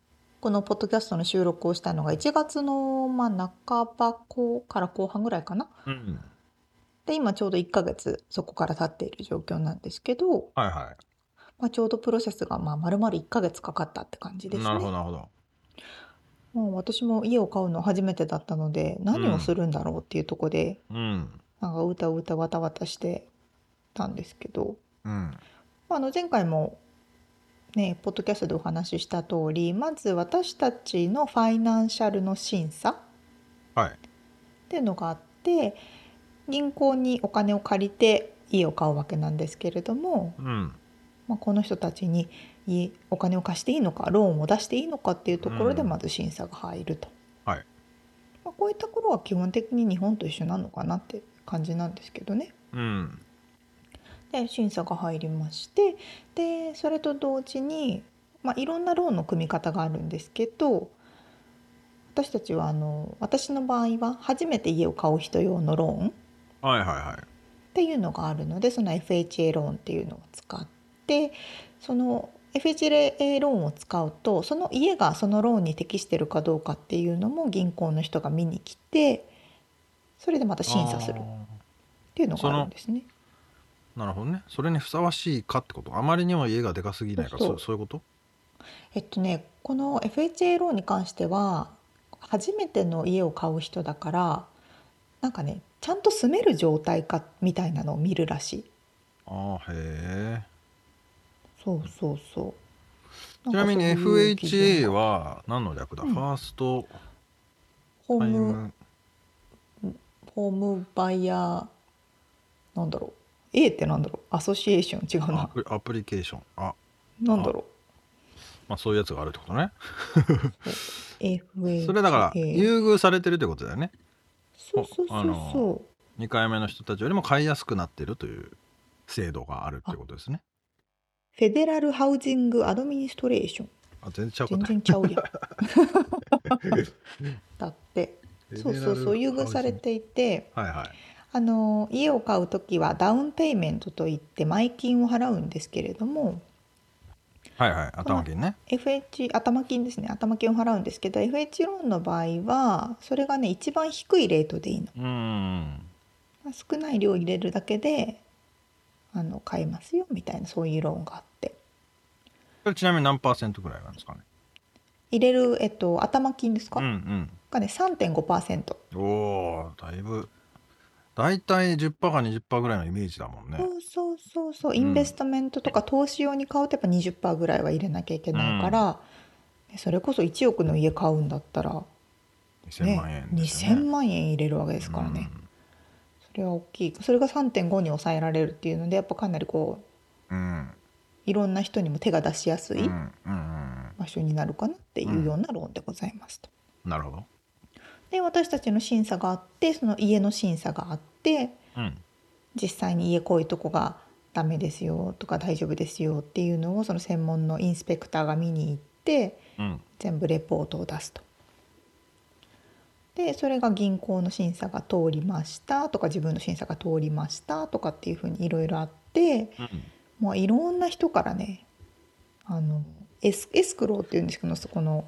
このポッドキャストの収録をしたのが1月のまあ半ば後から後半ぐらいかなあ。うん。で今ちょうど1ヶ月そこから経っている状況なんですけど、はいはまあ、ちょうどプロセスがまあ丸々1ヶ月かかったって感じい。ですなるほどねなるほど。もう私も家を買うの初めてだったので何をするんだろうっていうところで、うん。なんかうたうたわたわたしてたんですけどうん。まああの前回もねポッドキャストでお話しした通りまず私たちのファイナンシャルの審査っはい。ていうのがあって銀行にお金を借りて家を買うわけなんですけれども、うん。まあ、この人たちに家お金を貸していいのかローンを出していいのかっていうところでうんまず審査が入ると、はいまあ、こういったところは基本的に日本と一緒なのかなって感じなんですけどね。うん。で審査が入りましてでそれと同時に、まあ、いろんなローンの組み方があるんですけど私たちはあの私の場合は初めて家を買う人用のローンっはいはいはい。ていうのがあるのでその FHA ローンっていうのを使ってその FHA ローンを使うとその家がそのローンに適してるかどうかっていうのも銀行の人が見に来てそれでまた審査するっあていうのがあるんですね。ーなるほどね。それにふさわしいかってこと？あまりにも家がでかすぎないからそうそう。そういうこと？えっとねこの FHA ローンに関しては初めての家を買う人だからなんかねちゃんと住める状態かみたいなのを見るらしい。ああへえそうそうそう。ちなみにんかそういう基準 FHA がは何の略だ、うん。ファースト？ホームタイム？ホームバイヤーなんだろう A ってなんだろう？アソシエーション違うアな。プアプリケーションあ。なんだろまあそういうやつがあるってことね。それだから優遇されてるってことだよね。そうそうそうそう。2回目の人たちよりも買いやすくなってるという制度があるってことですね。フェデラルハウジングアドミニストレーションあ全然ちゃう全然ちゃうやん。だって。そうそうそう。優遇されていて。はいはいあの家を買う時はダウンペイメントといって前金を払うんですけれどもはいはい頭金ね。FH 頭金ですね。頭金を払うんですけど FH ローンの場合はそれがね一番低いレートでいいの、うーんまあ少ない量入れるだけであの買えますよみたいなそういうローンがあって。それちなみに何パーセントぐらいなんですかね？入れる、えっと、頭金ですか、うんがね3.5%、うんおおだいぶ大体10%か20%ぐらいのイメージだもんね。そうそうそうそう。インベストメントとか投資用に買うとやっぱ20%ぐらいは入れなきゃいけないから、ねそれこそ1億の家買うんだったら、2000ね万円ね。2000万円入れるわけですからね、それは大きい。それが3.5に抑えられるっていうのでやっぱかなりこううん。うんいろんな人にも手が出しやすいうんうんうん。場所になるかなっていうようなローンでございますと。なるほどで私たちの審査があってその家の審査があってうん。実際に家こういうとこがダメですよとか大丈夫ですよっていうのをその専門のインスペクターが見に行ってうん。全部レポートを出すと。でそれが銀行の審査が通りましたとか自分の審査が通りましたとかっていうふうにいろいろあってうん。もういろんな人からねあのエスエスクローっていうんですけどそこの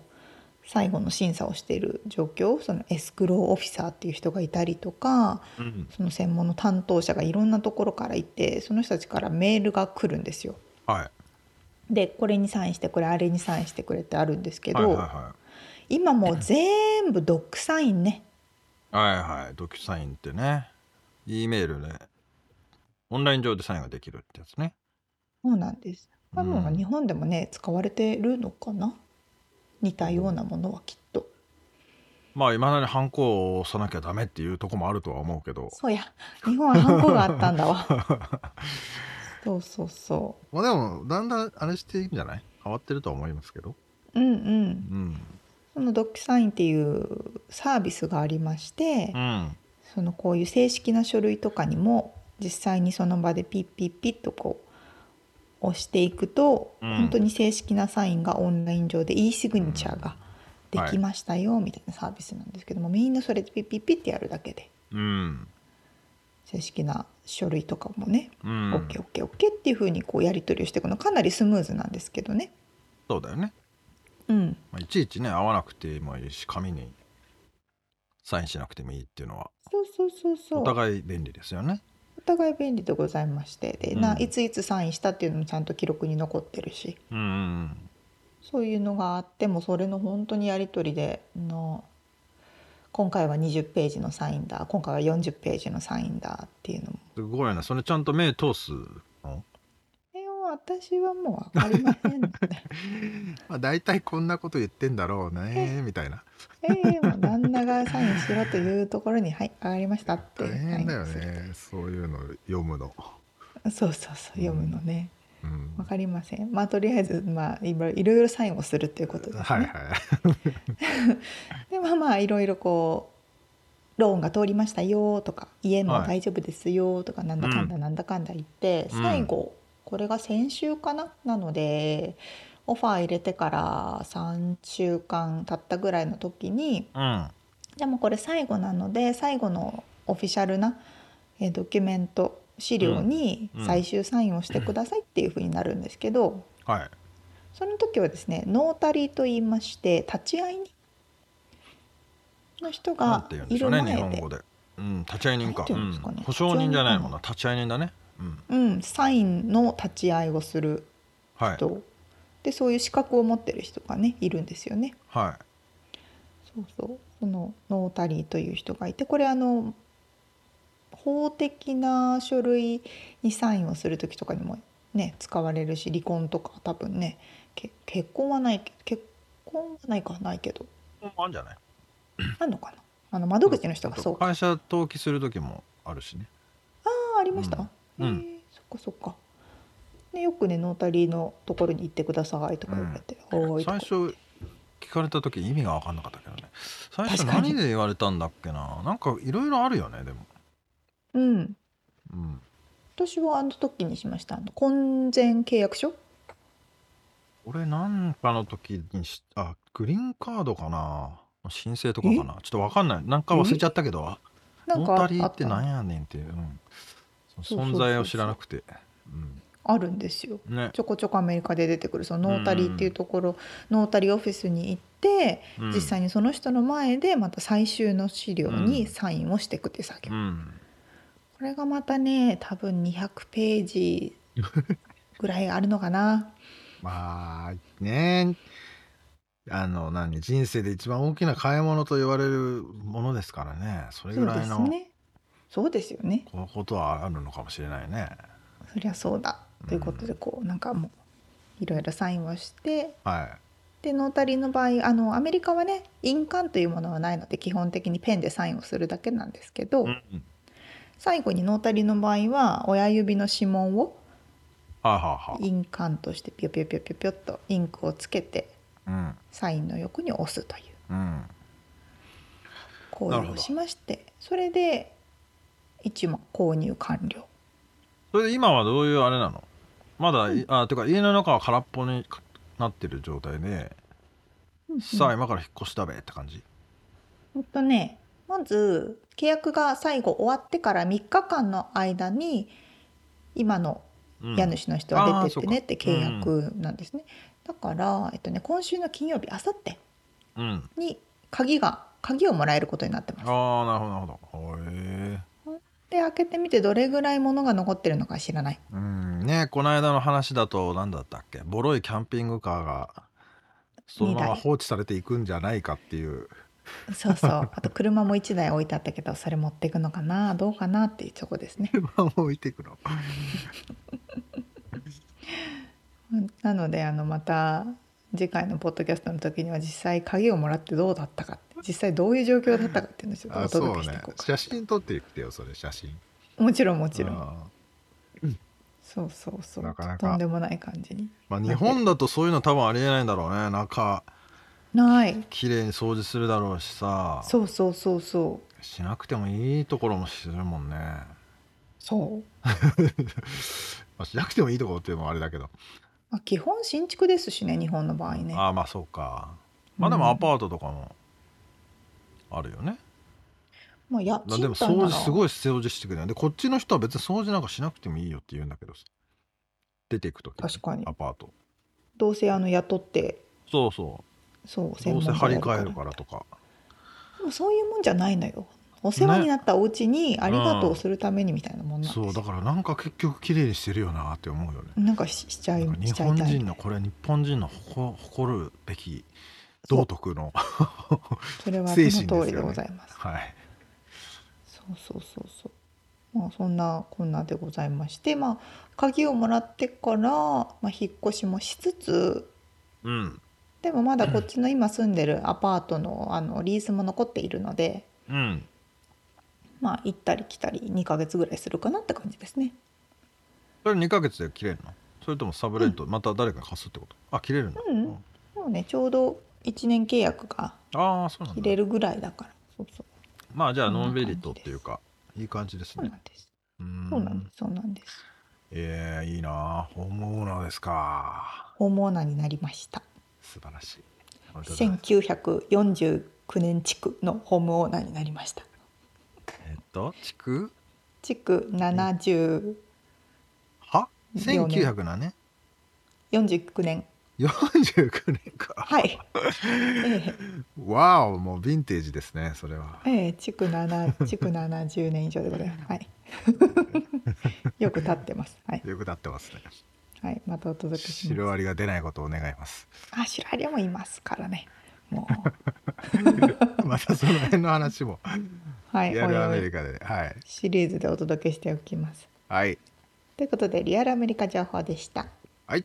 最後の審査をしている状況そのエスクローオフィサーっていう人がいたりとかうん。その専門の担当者がいろんなところからいてその人たちからメールが来るんですよ。はい。でこれにサインしてくれあれにサインしてくれってあるんですけど、はいは今もう全部ドックサインね。いはいはい。はいドキュサインってね。E メールでオンライン上でサインができるってやつね。そうなんです。多分うん。日本でもね使われてるのかな似たようなものはきっと。まあいまだにハンコを押さなきゃダメっていうとこもあるとは思うけどそうや日本はハンコがあったんだわ。そうそうそまあでもだんだんあれしていいんじゃない？変わってるとは思いますけどう。うんうん。うんそのドッキサインっていうサービスがありまして、うんそのこういう正式な書類とかにも実際にその場でピッピッピッとこう押していくと、うん。本当に正式なサインがオンライン上で e シグニチャーができましたよみたいなサービスなんですけども、みんなそれでピッピッピッってやるだけでうん。正式な書類とかもね、うん。OKOKOK っていう風にこうやり取りをしていくのかなりスムーズなんですけどね。そうだよね、うん、まあ、いちいちね合わなくてもいいし紙にサインしなくてもいいっていうのはそうそうそうそう。お互い便利ですよねお互い便利でございまして。で、うん。ないついつサインしたっていうのもちゃんと記録に残ってるし。うんうんそういうのがあってもそれの本当にやり取りでの今回は20ページのサインだ。今回は40ページのサインだっていうのも。すごいねそれちゃんと目通す私はもう分かりません まあ大体こんなこと言ってんだろうねみたいな。えー、もう旦那がサインしろというところに「はい上がりました」って大変だよねそういうの読むの。そうそうそう読むのね、うん。分かりません。まあとりあえずまあいろいろいろサインをするっていうことですね、はいはい でまあまあいろいろこうローンが通りましたよとか家も大丈夫ですよとか、なんだかんだなんだかんだ言って、うん。最後これが先週かな？なのでオファー入れてから3週間経ったぐらいの時にうん。でもこれ最後なので最後のオフィシャルなえードキュメント資料にうん。うん。最終サインをしてくださいっていうふうになるんですけど、はい。その時はですねノータリーと言いまして立ち会い人の人がいる前で。うん、立ち会い人か。うんね。うん。保証人じゃないもんな、立ち会い人だね。うん、うん、サインの立ち会いをするはい、人、でそういう資格を持ってる人がねいるんですよね。はそうそう。そのノータリーという人がいてこれあの法的な書類にサインをする時とかにもね使われるし離婚とか多分ねけ結婚はないけ結婚はないかないけど。い。あんじゃない？あんのかな？あの窓口の人がそうか。会社登記する時もあるしね。ああありました、うんうん。そっかそっか。でよくねノータリーのところに行ってくださいとか言われて、おーいとか。最初聞かれた時意味が分かんなかったけどね。最初何で言われたんだっけな？なんかいろいろあるよねでも。うん。うん。私はあの時にしました。あの婚前契約書？俺なんかの時にしあグリーンカードかな？申請とかかな？ちょっと分かんない。なんか忘れちゃったけど。なんかノータリーあってなんやねんっていう、うん、存在を知らなくて。あるんですよ。うんね。ちょこちょこアメリカで出てくるそのノータリーっていうところ、ノータリーオフィスに行って、うん。実際にその人の前でまた最終の資料にサインをしていくっていう作業、うん。これがまたね多分200ページぐらいあるのかな。まあねあの何人生で一番大きな買い物と言われるものですからね。それぐらいのすねそうですよね。こことはあるのかもしれないね。そりゃそうだ。ということでこうなんかもういろいろサインをしてはい。でノータリーの場合あのアメリカはね印鑑というものはないので基本的にペンでサインをするだけなんですけど、うん最後にノータリーの場合は親指の指紋を印鑑としてピョピョピョピョピョっとインクをつけてうん。サインの横に押すという。うん。行為をしましてそれで一枚購入完了。それで今はどういうあれなの？まだ、いあてか家の中は空っぽになってる状態で、さあ今から引っ越しだべって感じ？ほんとねまず契約が最後終わってから3日間の間に今のうん。家主の人は出てってねって契約なんですね、だから、えっとね、今週の金曜日あさってうん。に鍵が鍵をもらえることになってます。ああなるほどなるほど。へえで開けてみてどれぐらい物が残ってるのか知らない。うん。ねこの間の話だと何だったっけ？ボロいキャンピングカーがそのまま放置されていくんじゃないかっていう。そうそう。あと車も1台置いてあったけどそれ持っていくのかな？どうかなっていうとこですね。車を置いていくの？なのであのまた次回のポッドキャストの時には実際鍵をもらってどうだったかって実際どういう状況だったかっていうのをちょっとお届けしていねこうか写真撮っていくてよそれ写真。もちろんもちろん。あそうそうそう。なかなか。とんでもない感じに。ーまあ日本だとそういうの多分ありえないんだろうね。中。ない。綺麗に掃除するだろうしさ。そうそうそうそう。しなくてもいいところもするもんね、そう、まあ、しなくてもいいところっていうのもあれだけど、まあ、基本新築ですしね日本の場合ね。ああまあそうか。まあでもアパートとかもあるよね、まあ家まあでも掃除すごい掃除してくれるでこっちの人は別に掃除なんかしなくてもいいよって言うんだけどさ。出ていくと確かに。アパート。どうせあの雇って。そうそそううどうせ家張り替えるからとか。でもそういうもんじゃないのよ。お世話になったお家にありがとうするためにみたいなもんなんですよ。そうだからなんか結局綺麗にしてるよなって思うよね。なんかししちゃい日本人のこれ日本人の誇誇るべき道徳のそれはそ精の通りでございます。はい。そうそうそうそう。まあそんなこんなでございましてまあ鍵をもらってから、まあ、引っ越しもしつつうん。でもまだこっちの今住んでるアパートのあのリースも残っているのでうん。まあ行ったり来たり2ヶ月ぐらいするかなって感じですね。それ2ヶ月で切れるの？それともサブレント、また誰か貸すってこと？あ切れるん。だ、うん。もうねちょうど1年契約がああそうなんだ。切れるぐらいだから。そうそう。まあじゃあそんなノンメリットっていうかいい感じですそうなねんです。うーん。そうなんです。そうなんです。ええいいな。ホームオーナーですか。ホームオーナーになりました。素晴らしい。本当だ1949年地区のホームオーナーになりました。えっと地区？築70は？四年1900何年？49年49年かはい。え わおもうヴィンテージですねそれはえええ築7築70年以上でございます。はい。よく経ってます。はい。よくなってますねはい。またお届けします。シロアリが出ないことを願いますあ、シラリもいますからね。も またその辺の話もう。はい。リアルアメリカではいシリーズでお届けしておきます。はいということで、リアルアメリカ情報でした。はい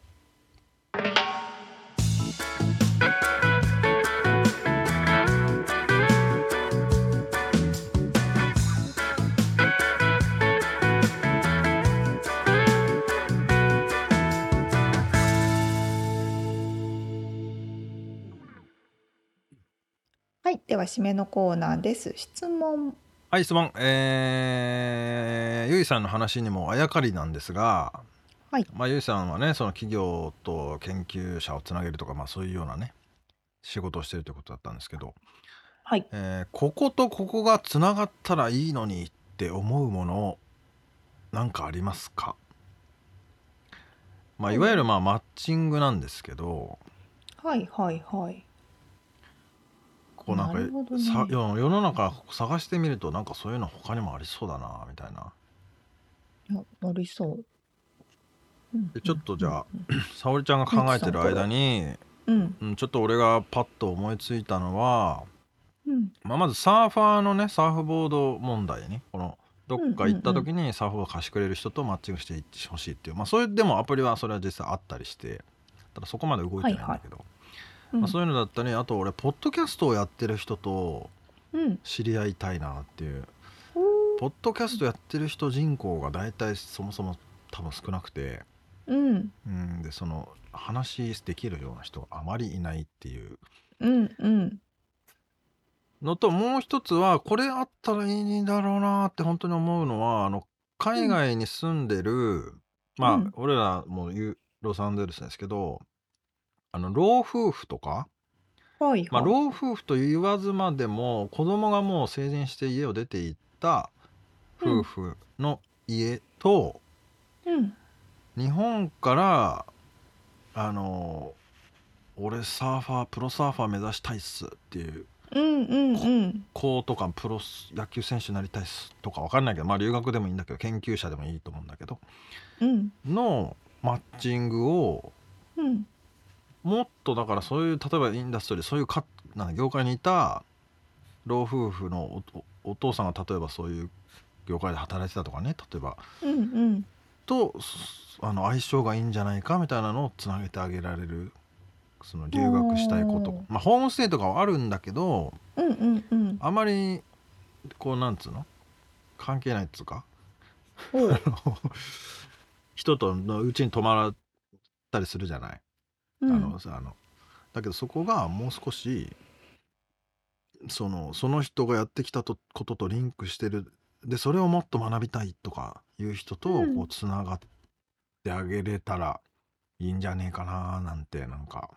では、締めのコーナーです。質問。はい質問えー、ゆいさんの話にもあやかりなんですがはい。まあ、ゆいさんはねその企業と研究者をつなげるとか、まあ、そういうようなね仕事をしてるということだったんですけど、はい。えーこことここがつながったらいいのにって思うものなんかありますか、まあ、いわゆるまあマッチングなんですけどはい。はい。はい。こうなんかなるほどねさ世世の中探してみるとなんかそういうの他にもありそうだなみたいな。いやありそう。うんでちょっとじゃあ、沙織ちゃんが考えてる間に、うん。うん、ちょっと俺がパッと思いついたのは、うん。まあ、まずサーファーのねサーフボード問題にこのどっか行った時にサーフボード貸してくれる人とマッチングしていってほしいっていう、まあ、それでもアプリはそれは実際あったりしてただそこまで動いてないんだけど、うんまあ、そういうのだったりあと俺ポッドキャストをやってる人とうん。知り合いたいなっていうポッドキャストやってる人人口が大体そもそも多分少なくて、うん。うん、でその話できるような人があまりいないっていううん。うん。のともう一つはこれあったらいいんだろうなって本当に思うのはあの海外に住んでる、まあ、うん俺らも言うロサンゼルスですけどあの老夫婦とか、はい。まあ、はい。老夫婦と言わずまでも子供がもう成人して家を出て行った夫婦の家と、うん。日本からあの俺サーファープロサーファー目指したいっすっていううん。うん。うん。子とかプロ野球選手になりたいっすとかわかんないけどまあ留学でもいいんだけど研究者でもいいと思うんだけどうん。のマッチングをうん。もっとだからそういう例えばインダストリーそういうかなんだ業界にいた老夫婦のおおお父さんが例えばそういう業界で働いてたとかね例えばうん。うん。とすあの相性がいいんじゃないかみたいなのをつなげてあげられるその留学したいことまあホームステイとかはあるんだけどうん。うん。うん。あまりこうなんつうの？関係ないっつうか。人とのうちに泊まったりするじゃない、うん。あのさあのだけどそこがもう少しそのその人がやってきたとこととリンクしてるでそれをもっと学びたいとかいう人とうんこうつながってあげれたらいいんじゃねえかななんてなんか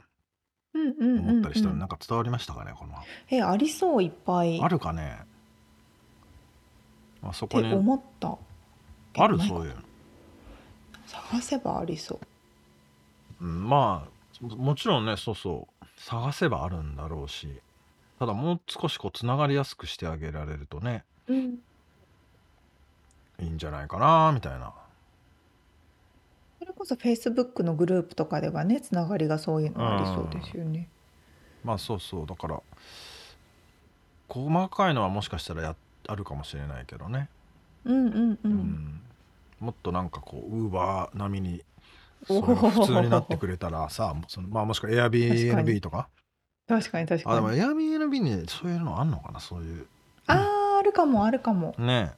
うん。うん。思ったりしたの、うんなんか伝わりましたかねこのえ、ありそう、いっぱい。あるかねあそこに思った。あるそういうの、探せばありそう。うん、まあももちろんねそうそう。探せばあるんだろうし。ただもう少しこうつながりやすくしてあげられるとね。うん。いいんじゃないかなみたいな。それこそ Facebook のグループとかではね、つながりがそういうのありそうですよね。まあそうそう。だから細かいのはもしかしたらやあるかもしれないけどね、うんうんう。うんん。もっとなんかこうウーバー並みに普通になってくれたらさそのまあもしくは Airbnb にとか？確かに確あでもかに。Airbnb にそういうのあんのかな？そういうああ、あるかも、あるかも。ね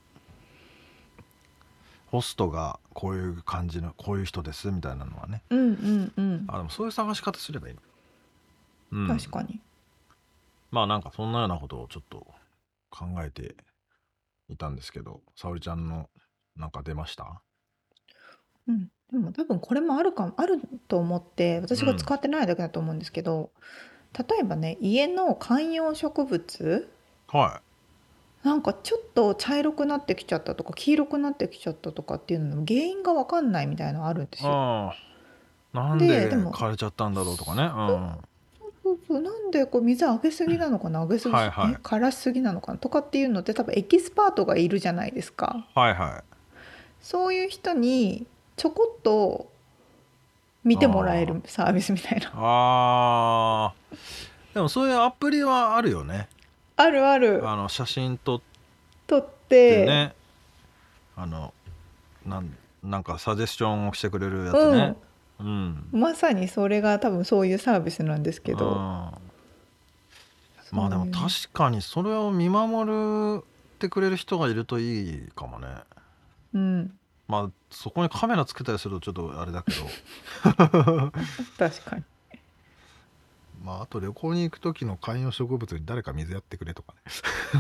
ホストがこういう感じのこういう人ですみたいなのはねうんうんうん。あでもそういう探し方すればいいの、うん、確かに。まあなんかそんなようなことをちょっと考えていたんですけど沙織ちゃんのなんか出ました？うん。でも多分これもあるかも、あると思って、私が使ってないだけだと思うんですけど、例えばね、家の観葉植物はなんかちょっと茶色くなってきちゃったとか黄色くなってきちゃったとかっていうのの原因が分かんないみたいなのあるんですいよ。あなんでででも枯れちゃったんだろうとかね。うん。そうそうなんでこう水あげすぎなのかなあげすぎ、はいは枯らしすぎなのかなとかっていうのって多分エキスパートがいるじゃないですか。はいはい。そういう人にちょこっと見てもらえるサービスみたいな。あー。でもそういうアプリはあるよね。あるある。あの写真撮っ撮って。てねあのなんなんかサジェスションをしてくれるやつね。うん、まさにそれが多分そういうサービスなんですけど、うんまあでも確かにそれを見守ってくれる人がいるといいかもね。うんまあそこにカメラつけたりするとちょっとあれだけど。確かに。まああと旅行に行く時の観葉植物に誰か水やってくれとかね。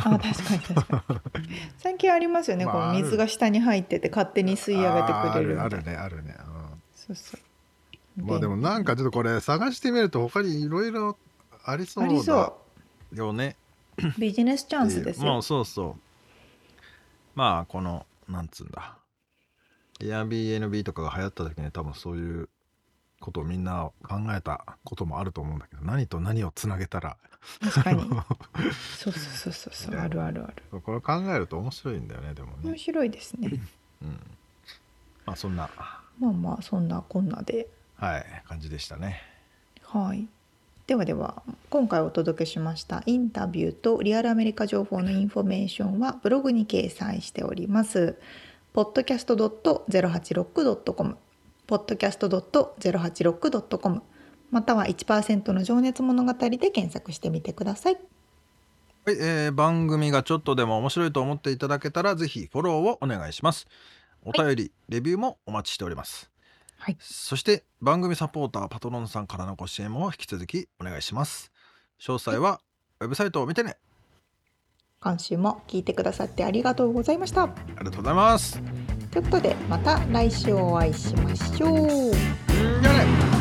あ確かに確かに。最近ありますよね、まあこう水が下に入ってて勝手に吸い上げてくれるあるあるねあるね、そうそう。うん、まあでもなんかちょっとこれ探してみると他にいろいろありそうだそよね。うビジネスチャンスですよ、まあそうそう。まあこのなんつうんだ Airbnb とかが流行った時に多分そういうことをみんな考えたこともあると思うんだけど何と何をつなげたら確かに。そうそうそうそうそうあるあるある。これ考えると面白いんだよねでもね。面白いですね。うん。まあそんな。まあまあそんなこんなで。はい感じでしたね。はい。ではでは今回お届けしましたインタビューとリアルアメリカ情報のインフォメーションはブログに掲載しております。podcast.086.com podcast.086.com または1%の情熱物語で検索してみてください。はい、えー番組がちょっとでも面白いと思っていただけたらぜひフォローをお願いします。お便り、レビューもお待ちしております。はい。そして番組サポーターパトロンさんからのご支援も引き続きお願いします。詳細はウェブサイトを見てね今週も聞いてくださってありがとうございました。ありがとうございますということでまた来週お会いしましょう。